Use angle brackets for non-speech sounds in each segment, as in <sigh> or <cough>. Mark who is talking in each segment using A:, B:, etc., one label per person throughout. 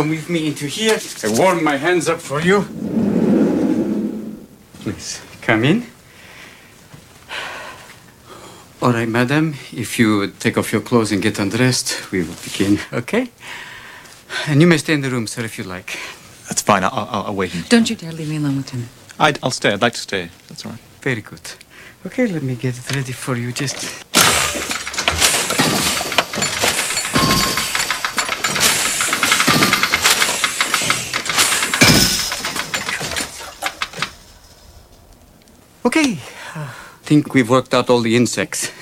A: come with me into here. I warm my hands up for you. Please, come in. All right, madam, if you take off your clothes and get undressed, we will begin, okay? And you may stay in the room, sir, if you like.
B: That's fine. I'll, I'll, I'll wait. In.
C: Don't you dare leave me alone with him.
B: I'd, I'll stay. I'd like to stay. That's all right.
A: Very good. Okay, let me get it ready for you. Just. Okay, I think we've worked out all the insects.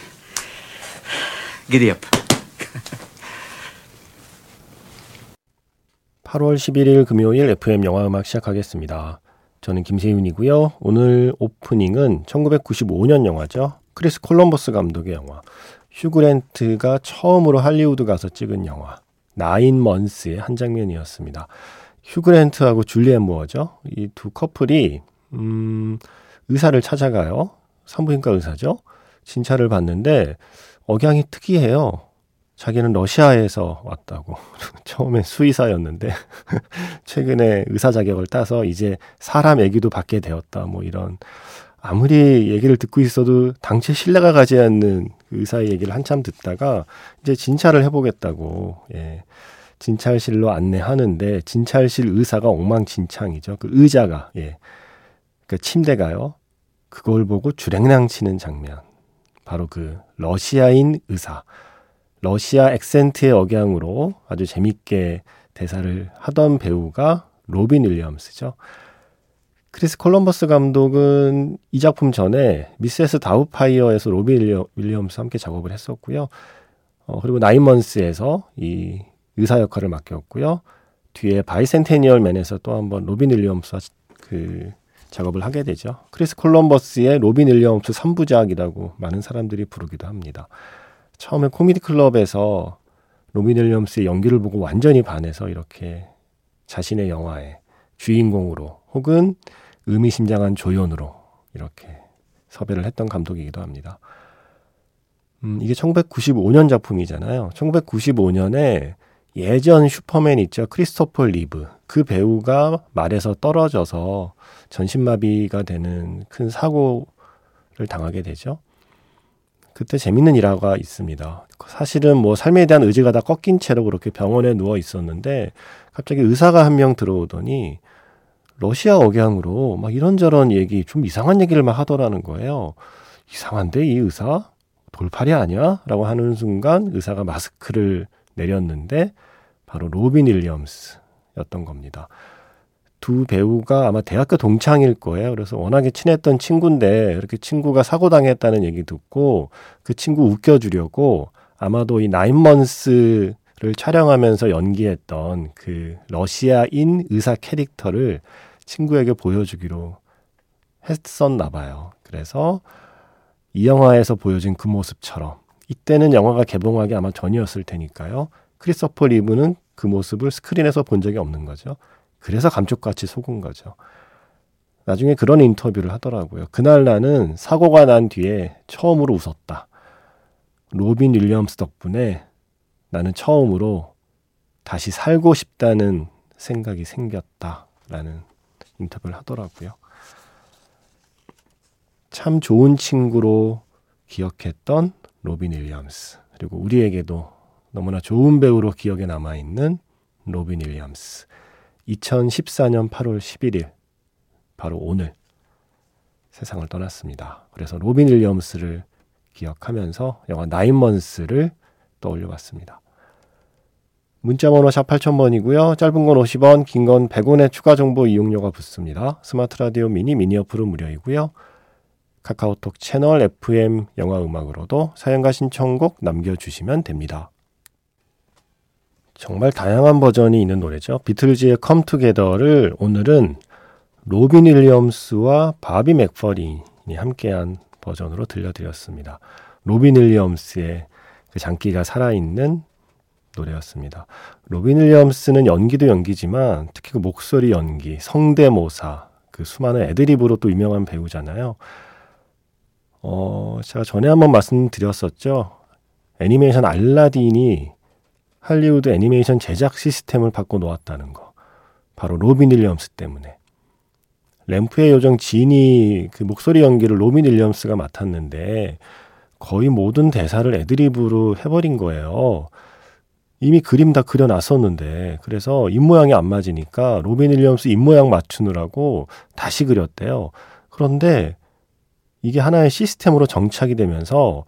A: Giddy up. <laughs>
D: 8월 11일 금요일 FM 영화 음악 시작하겠습니다. 저는 김세윤이고요. 오늘 오프닝은 1995년 영화죠. 크리스 콜럼버스 감독의 영화. 휴그랜트가 처음으로 할리우드 가서 찍은 영화. 나인 먼스의 한 장면이었습니다. 휴그랜트하고 줄리안 무어죠. 이 두 커플이 음, 의사를 찾아가요. 산부인과 의사죠. 진찰을 받는데 억양이 특이해요. 자기는 러시아에서 왔다고. <laughs> 처음엔 수의사였는데, <laughs> 최근에 의사 자격을 따서 이제 사람 얘기도 받게 되었다. 뭐 이런. 아무리 얘기를 듣고 있어도 당최 신뢰가 가지 않는 그 의사의 얘기를 한참 듣다가 이제 진찰을 해보겠다고, 예. 진찰실로 안내하는데, 진찰실 의사가 엉망진창이죠. 그 의자가, 예. 그 침대가요. 그걸 보고 줄행랑 치는 장면. 바로 그 러시아인 의사. 러시아 액센트의 억양으로 아주 재밌게 대사를 하던 배우가 로빈 윌리엄스죠. 크리스 콜럼버스 감독은 이 작품 전에 미세스 다우파이어에서 로빈 윌리엄스 함께 작업을 했었고요. 어, 그리고 나인먼스에서 이 의사 역할을 맡겼고요. 뒤에 바이센테니얼 맨에서 또 한번 로빈 윌리엄스와 그 작업을 하게 되죠. 크리스 콜럼버스의 로빈 윌리엄스 3부작이라고 많은 사람들이 부르기도 합니다. 처음에 코미디 클럽에서 로빈 윌리엄스의 연기를 보고 완전히 반해서 이렇게 자신의 영화의 주인공으로 혹은 의미심장한 조연으로 이렇게 섭외를 했던 감독이기도 합니다. 음, 이게 1995년 작품이잖아요. 1995년에 예전 슈퍼맨 있죠. 크리스토퍼 리브. 그 배우가 말에서 떨어져서 전신마비가 되는 큰 사고를 당하게 되죠. 그때 재밌는 일화가 있습니다. 사실은 뭐 삶에 대한 의지가 다 꺾인 채로 그렇게 병원에 누워 있었는데 갑자기 의사가 한 명 들어오더니 러시아 억양으로 막 이런저런 얘기 좀 이상한 얘기를 막 하더라는 거예요. 이상한데 이 의사 돌팔이 아니야? 라고 하는 순간 의사가 마스크를 내렸는데 바로 로빈 윌리엄스 였던 겁니다. 두 배우가 아마 대학교 동창일 거예요. 그래서 워낙에 친했던 친구인데 이렇게 친구가 사고 당했다는 얘기 듣고 그 친구 웃겨주려고 아마도 이 나인먼스를 촬영하면서 연기했던 그 러시아인 의사 캐릭터를 친구에게 보여주기로 했었나 봐요. 그래서 이 영화에서 보여진 그 모습처럼 이때는 영화가 개봉하기 아마 전이었을 테니까요. 크리스토퍼 리브는 그 모습을 스크린에서 본 적이 없는 거죠. 그래서 감쪽같이 속은 거죠. 나중에 그런 인터뷰를 하더라고요. 그날 나는 사고가 난 뒤에 처음으로 웃었다. 로빈 윌리엄스 덕분에 나는 처음으로 다시 살고 싶다는 생각이 생겼다. 라는 인터뷰를 하더라고요. 참 좋은 친구로 기억했던 로빈 윌리엄스. 그리고 우리에게도 너무나 좋은 배우로 기억에 남아있는 로빈 윌리엄스. 2014년 8월 11일, 바로 오늘 세상을 떠났습니다. 그래서 로빈 윌리엄스를 기억하면서 영화 나인먼스를 떠올려 봤습니다. 문자번호 샵 8000번이고요. 짧은 건 50원, 긴 건 100원의 추가 정보 이용료가 붙습니다. 스마트 라디오 미니 미니 어플은 무료이고요. 카카오톡 채널 FM 영화 음악으로도 사연과 신청곡 남겨주시면 됩니다. 정말 다양한 버전이 있는 노래죠. 비틀즈의 Come Together를 오늘은 로빈 윌리엄스와 바비 맥퍼린이 함께한 버전으로 들려드렸습니다. 로빈 윌리엄스의 그 장기가 살아있는 노래였습니다. 로빈 윌리엄스는 연기도 연기지만 특히 그 목소리 연기, 성대모사, 그 수많은 애드립으로 또 유명한 배우잖아요. 어, 제가 전에 한번 말씀드렸었죠. 애니메이션 알라딘이 할리우드 애니메이션 제작 시스템을 바꿔 놓았다는 거. 바로 로빈 윌리엄스 때문에. 램프의 요정 지니 그 목소리 연기를 로빈 윌리엄스가 맡았는데 거의 모든 대사를 애드리브로 해버린 거예요. 이미 그림 다 그려놨었는데 그래서 입모양이 안 맞으니까 로빈 윌리엄스 입모양 맞추느라고 다시 그렸대요. 그런데 이게 하나의 시스템으로 정착이 되면서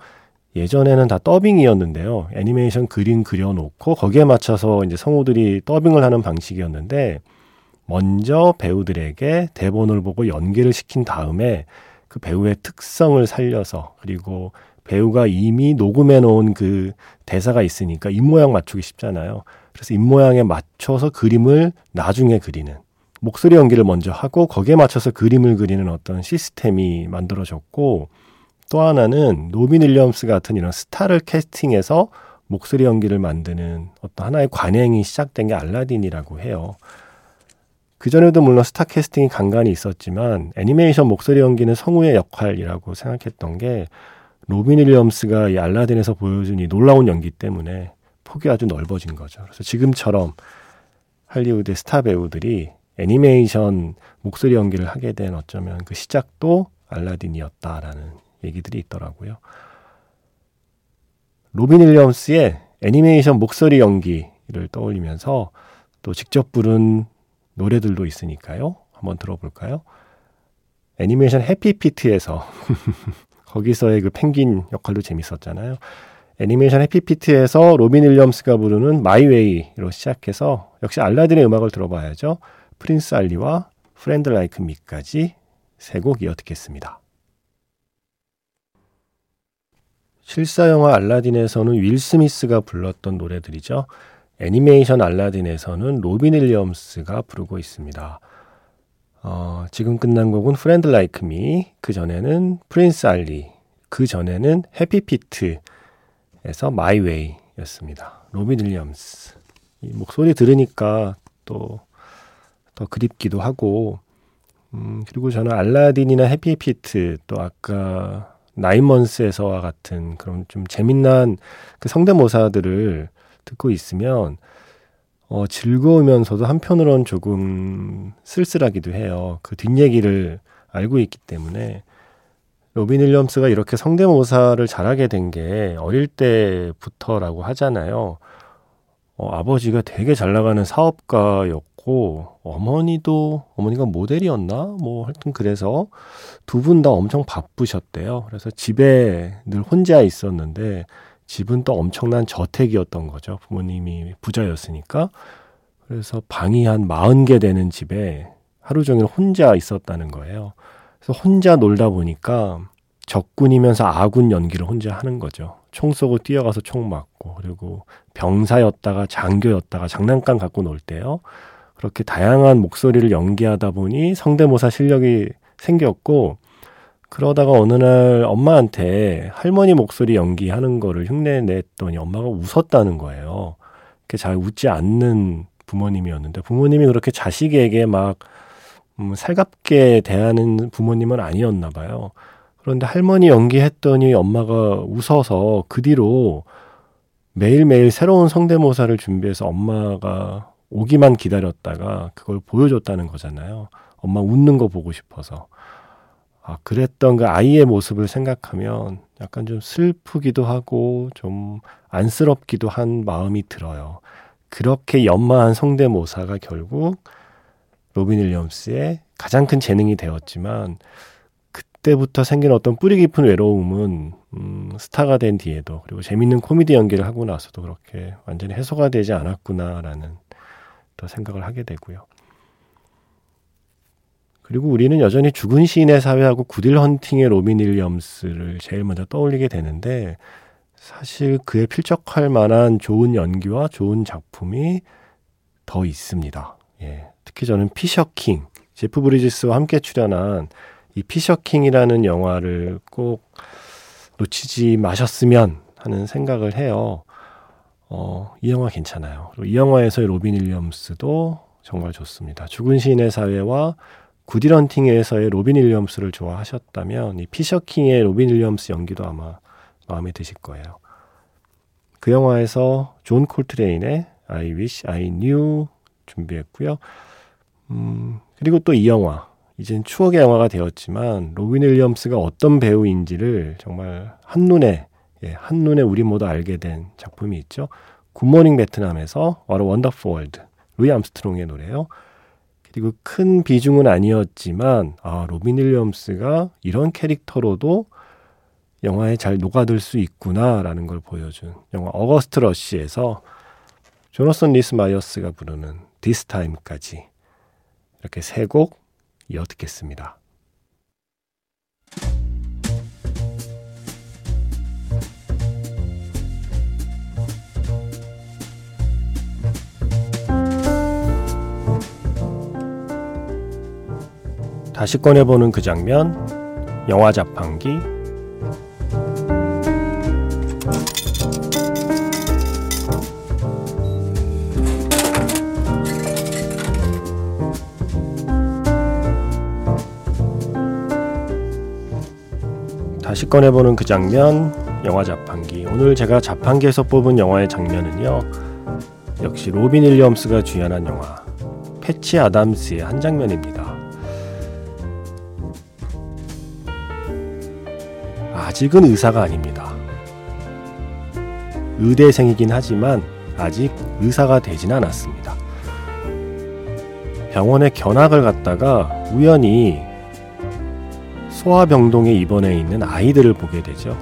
D: 예전에는 다 더빙이었는데요. 애니메이션 그림 그려놓고 거기에 맞춰서 이제 성우들이 더빙을 하는 방식이었는데 먼저 배우들에게 대본을 보고 연기를 시킨 다음에 그 배우의 특성을 살려서 그리고 배우가 이미 녹음해 놓은 그 대사가 있으니까 입모양 맞추기 쉽잖아요. 그래서 입모양에 맞춰서 그림을 나중에 그리는 목소리 연기를 먼저 하고 거기에 맞춰서 그림을 그리는 어떤 시스템이 만들어졌고 또 하나는 노빈 윌리엄스 같은 이런 스타를 캐스팅해서 목소리 연기를 만드는 어떤 하나의 관행이 시작된 게 알라딘이라고 해요. 그전에도 물론 스타 캐스팅이 간간히 있었지만 애니메이션 목소리 연기는 성우의 역할이라고 생각했던 게 로빈 윌리엄스가 이 알라딘에서 보여준 이 놀라운 연기 때문에 폭이 아주 넓어진 거죠. 그래서 지금처럼 할리우드의 스타 배우들이 애니메이션 목소리 연기를 하게 된 어쩌면 그 시작도 알라딘이었다라는 얘기들이 있더라고요. 로빈 윌리엄스의 애니메이션 목소리 연기를 떠올리면서 또 직접 부른 노래들도 있으니까요. 한번 들어볼까요? 애니메이션 해피피트에서 <laughs> 거기서의 그 펭귄 역할도 재밌었잖아요. 애니메이션 해피피트에서 로빈 윌리엄스가 부르는 My Way로 시작해서 역시 알라딘의 음악을 들어봐야죠. Prince Ali와 Friend Like Me까지 세 곡 이어 듣겠습니다. 실사 영화 알라딘에서는 윌 스미스가 불렀던 노래들이죠. 애니메이션 알라딘에서는 로빈 윌리엄스가 부르고 있습니다. 어, 지금 끝난 곡은 Friend Like Me, 그 전에는 Prince Ali, 그 전에는 해피피트에서 My Way였습니다. 로빈 윌리엄스. 이 목소리 들으니까 또 더 그립기도 하고, 음, 그리고 저는 알라딘이나 해피피트, 또 아까 나인먼스에서와 같은 그런 좀 재미난 그 성대모사들을 듣고 있으면 어, 즐거우면서도 한편으론 조금 쓸쓸하기도 해요. 그 뒷얘기를 알고 있기 때문에 로빈 윌리엄스가 이렇게 성대모사를 잘하게 된 게 어릴 때부터라고 하잖아요. 어, 아버지가 되게 잘 나가는 사업가였고 어머니도 어머니가 모델이었나? 뭐 하여튼 그래서 두 분 다 엄청 바쁘셨대요. 그래서 집에 늘 혼자 있었는데 집은 또 엄청난 저택이었던 거죠. 부모님이 부자였으니까. 그래서 방이 한 40개 되는 집에 하루 종일 혼자 있었다는 거예요. 그래서 혼자 놀다 보니까 적군이면서 아군 연기를 혼자 하는 거죠. 총 쏘고 뛰어가서 총 맞고, 그리고 병사였다가 장교였다가 장난감 갖고 놀 때요. 그렇게 다양한 목소리를 연기하다 보니 성대모사 실력이 생겼고, 그러다가 어느 날 엄마한테 할머니 목소리 연기하는 거를 흉내 냈더니 엄마가 웃었다는 거예요. 그렇게 잘 웃지 않는 부모님이었는데 부모님이 그렇게 자식에게 막 음, 살갑게 대하는 부모님은 아니었나 봐요. 그런데 할머니 연기했더니 엄마가 웃어서 그 뒤로 매일매일 새로운 성대모사를 준비해서 엄마가 오기만 기다렸다가 그걸 보여줬다는 거잖아요. 엄마 웃는 거 보고 싶어서. 아, 그랬던 그 아이의 모습을 생각하면 약간 좀 슬프기도 하고 좀 안쓰럽기도 한 마음이 들어요. 그렇게 연마한 성대모사가 결국 로빈 윌리엄스의 가장 큰 재능이 되었지만 그때부터 생긴 어떤 뿌리 깊은 외로움은 음, 스타가 된 뒤에도 그리고 재밌는 코미디 연기를 하고 나서도 그렇게 완전히 해소가 되지 않았구나라는 또 생각을 하게 되고요. 그리고 우리는 여전히 죽은 시인의 사회하고 굿 윌 헌팅의 로빈 윌리엄스를 제일 먼저 떠올리게 되는데 사실 그에 필적할 만한 좋은 연기와 좋은 작품이 더 있습니다. 예. 특히 저는 피셔킹, 제프 브리지스와 함께 출연한 이 피셔킹이라는 영화를 꼭 놓치지 마셨으면 하는 생각을 해요. 어, 이 영화 괜찮아요. 그리고 이 영화에서의 로빈 윌리엄스도 정말 좋습니다. 죽은 시인의 사회와 굿 윌 헌팅에서의 로빈 윌리엄스를 좋아하셨다면 이 피셔킹의 로빈 윌리엄스 연기도 아마 마음에 드실 거예요. 그 영화에서 존 콜트레인의 I Wish I Knew 준비했고요. 음, 그리고 또 이 영화. 이젠 추억의 영화가 되었지만 로빈 윌리엄스가 어떤 배우인지를 정말 한눈에 예, 한눈에 우리 모두 알게 된 작품이 있죠. 굿모닝 베트남에서 What a Wonderful World 루이 암스트롱의 노래요. 그리고 큰 비중은 아니었지만 아, 로빈 윌리엄스가 이런 캐릭터로도 영화에 잘 녹아들 수 있구나라는 걸 보여준 영화 어거스트 러시에서 조너선 리스 마이어스가 부르는 This Time까지 이렇게 세 곡 이어 듣겠습니다. 다시 꺼내보는 그 장면, 영화 자판기, 다시 꺼내보는 그 장면, 영화 자판기. 오늘 제가 자판기에서 뽑은 영화의 장면은요, 역시 로빈 윌리엄스가 주연한 영화, 패치 아담스의 한 장면입니다. 아직은 의사가 아닙니다. 의대생이긴 하지만 아직 의사가 되진 않았습니다. 병원에 견학을 갔다가 우연히 소아병동에 입원해 있는 아이들을 보게 되죠.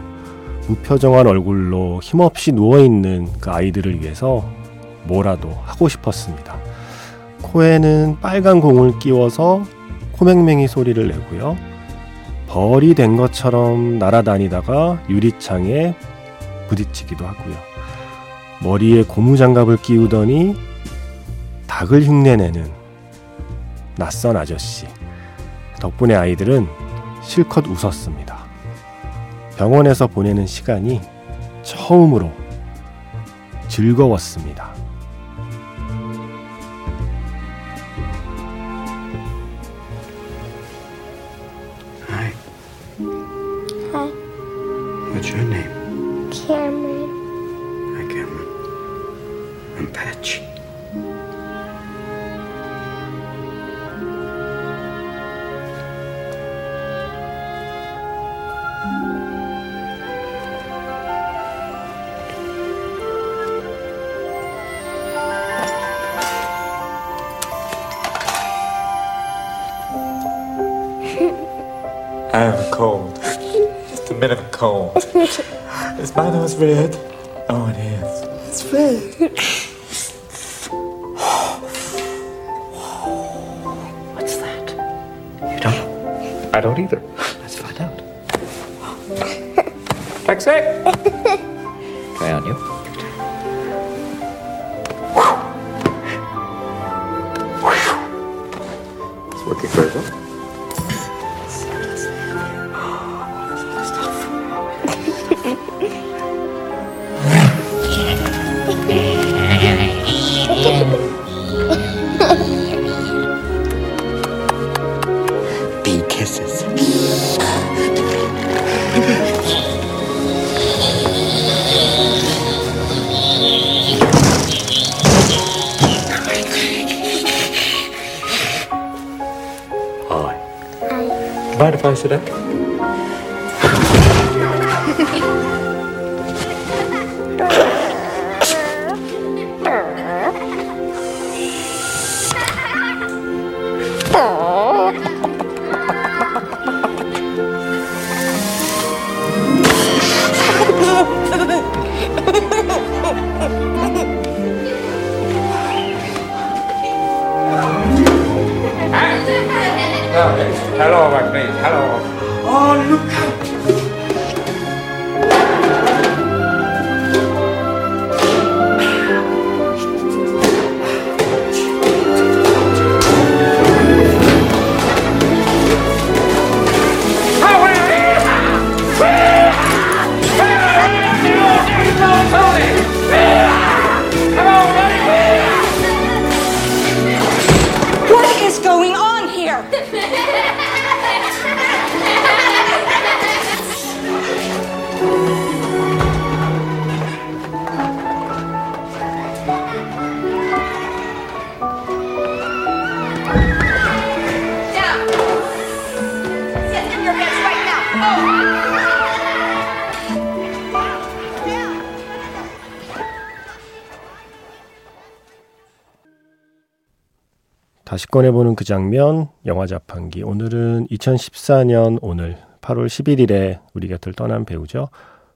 D: 무표정한 얼굴로 힘없이 누워있는 그 아이들을 위해서 뭐라도 하고 싶었습니다. 코에는 빨간 공을 끼워서 코맹맹이 소리를 내고요. 벌이 된 것처럼 날아다니다가 유리창에 부딪히기도 하고요. 머리에 고무장갑을 끼우더니 닭을 흉내내는 낯선 아저씨. 덕분에 아이들은 실컷 웃었습니다. 병원에서 보내는 시간이 처음으로 즐거웠습니다.
B: I have a cold. Just a bit of a cold. is my nose red? Oh, it is.
C: It's red.
A: What's that? You don't?
B: I don't either.
A: Let's find out.
B: Taxi!
D: 다시 꺼내보는 그 장면, 영화 자판기. 오늘은 2014년 오늘 8월 11일에 우리 곁을 떠난 배우죠.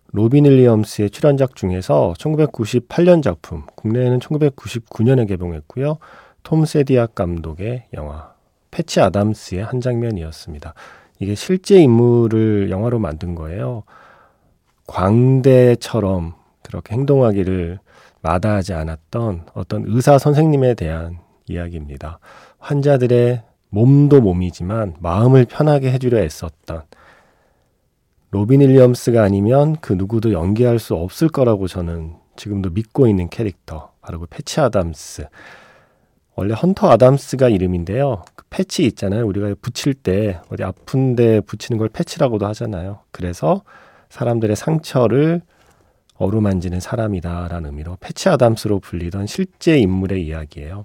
D: 로빈 윌리엄스의 출연작 중에서 1998년 작품, 국내에는 1999년에 개봉했고요. 톰 새디악 감독의 영화 패치 아담스의 한 장면이었습니다. 이게 실제 인물을 영화로 만든 거예요. 광대처럼 그렇게 행동하기를 마다하지 않았던 어떤 의사 선생님에 대한 이야기입니다. 환자들의 몸도 몸이지만 마음을 편하게 해주려 애썼던 로빈 윌리엄스가 아니면 그 누구도 연기할 수 없을 거라고 저는 지금도 믿고 있는 캐릭터 바로 그 패치 아담스. 원래 헌터 아담스가 이름인데요. 그 패치 있잖아요. 우리가 붙일 때 어디 아픈데 붙이는 걸 패치라고도 하잖아요. 그래서 사람들의 상처를 어루만지는 사람이다라는 의미로 패치 아담스로 불리던 실제 인물의 이야기예요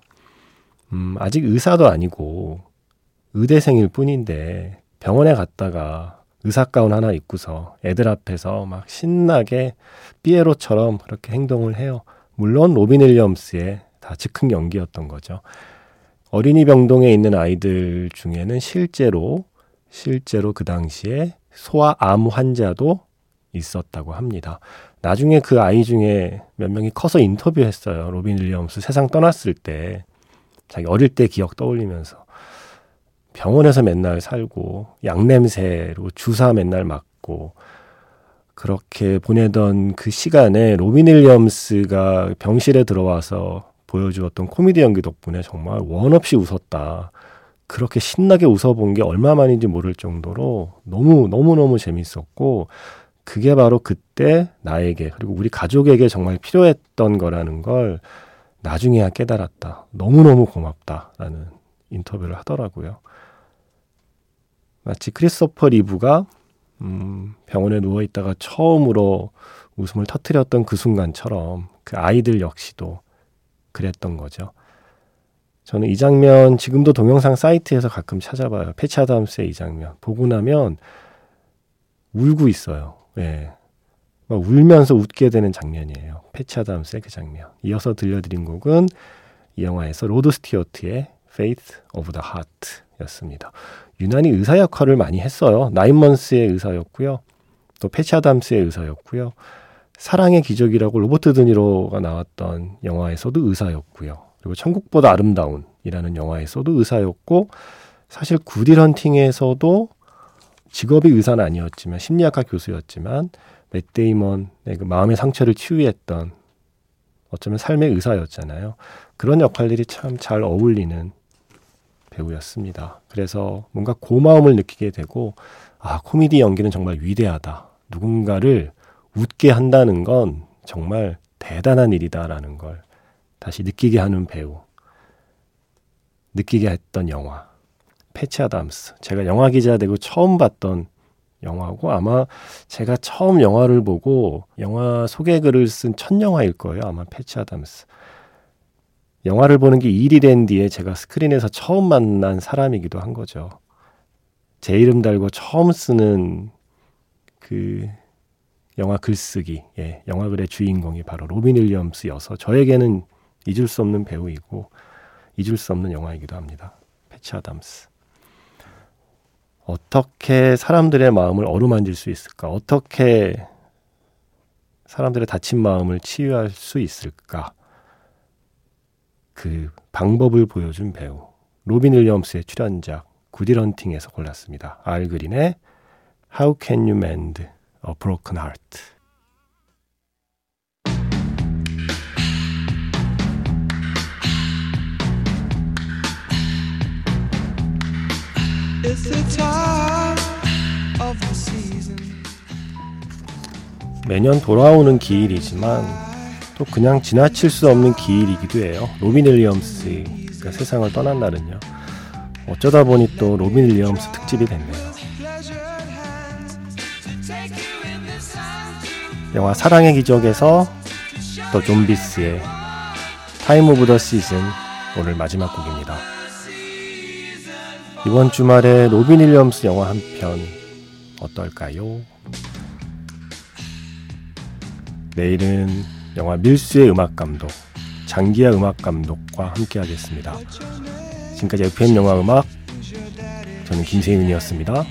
D: 음, 아직 의사도 아니고 의대생일 뿐인데 병원에 갔다가 의사 가운 하나 입고서 애들 앞에서 막 신나게 삐에로처럼 그렇게 행동을 해요. 물론 로빈 윌리엄스의 다 즉흥 연기였던 거죠. 어린이 병동에 있는 아이들 중에는 실제로 실제로 그 당시에 소아암 환자도 있었다고 합니다. 나중에 그 아이 중에 몇 명이 커서 인터뷰했어요. 로빈 윌리엄스 세상 떠났을 때 자기 어릴 때 기억 떠올리면서 병원에서 맨날 살고 약냄새로 주사 맨날 맞고 그렇게 보내던 그 시간에 로빈 윌리엄스가 병실에 들어와서 보여주었던 코미디 연기 덕분에 정말 원 없이 웃었다. 그렇게 신나게 웃어본 게 얼마만인지 모를 정도로 너무 너무 너무 재밌었고 그게 바로 그때 나에게 그리고 우리 가족에게 정말 필요했던 거라는 걸 나중에야 깨달았다. 너무너무 고맙다 라는 인터뷰를 하더라고요. 마치 크리스토퍼 리브가 음, 병원에 누워 있다가 처음으로 웃음을 터뜨렸던 그 순간처럼 그 아이들 역시도 그랬던 거죠. 저는 이 장면 지금도 동영상 사이트에서 가끔 찾아봐요. 패치 아담스의 이 장면 보고 나면 울고 있어요. 예. 막 울면서 웃게 되는 장면이에요. 패치 아담스의 그 장면. 이어서 들려드린 곡은 이 영화에서 로드 스튜어트의 Faith of the Heart 였습니다. 유난히 의사 역할을 많이 했어요. Nine Months의 의사였고요. 또 패치 아담스의 의사였고요. 사랑의 기적이라고 로버트 드니로가 나왔던 영화에서도 의사였고요. 그리고 천국보다 아름다운이라는 영화에서도 의사였고 사실 구딜 헌팅에서도 직업이 의사는 아니었지만 심리학과 교수였지만 맷 데이먼의 그 마음의 상처를 치유했던 어쩌면 삶의 의사였잖아요. 그런 역할들이 참 잘 어울리는 배우였습니다. 그래서 뭔가 고마움을 느끼게 되고 아 코미디 연기는 정말 위대하다. 누군가를 웃게 한다는 건 정말 대단한 일이다라는 걸 다시 느끼게 하는 배우. 느끼게 했던 영화. 패치 아담스. 제가 영화 기자 되고 처음 봤던 영화고 아마 제가 처음 영화를 보고 영화 소개글을 쓴 첫 영화일 거예요. 아마 패치 아담스. 영화를 보는 게 일이 된 뒤에 제가 스크린에서 처음 만난 사람이기도 한 거죠. 제 이름 달고 처음 쓰는 그 영화 글쓰기, 예, 영화 글의 주인공이 바로 로빈 윌리엄스여서 저에게는 잊을 수 없는 배우이고 잊을 수 없는 영화이기도 합니다. 패치 아담스. 어떻게 사람들의 마음을 어루만질 수 있을까? 어떻게 사람들의 다친 마음을 치유할 수 있을까? 그 방법을 보여준 배우 로빈 윌리엄스의 출연작 Good Will Hunting에서 골랐습니다. 알 그린의 How Can You Mend a Broken Heart 매년 돌아오는 기일이지만 또 그냥 지나칠 수 없는 기일이기도 해요. 로빈 윌리엄스가 세상을 떠난 날은요. 어쩌다 보니 또 로빈 윌리엄스 특집이 됐네요. 영화 사랑의 기적에서 더 좀비스의 Time of the Season 오늘 마지막 곡입니다. 이번 주말에 로빈 윌리엄스 영화 한 편 어떨까요? 내일은 영화 밀수의 음악 감독 장기하 음악 감독과 함께 하겠습니다. 지금까지 FM 영화 음악 저는 김세윤이었습니다.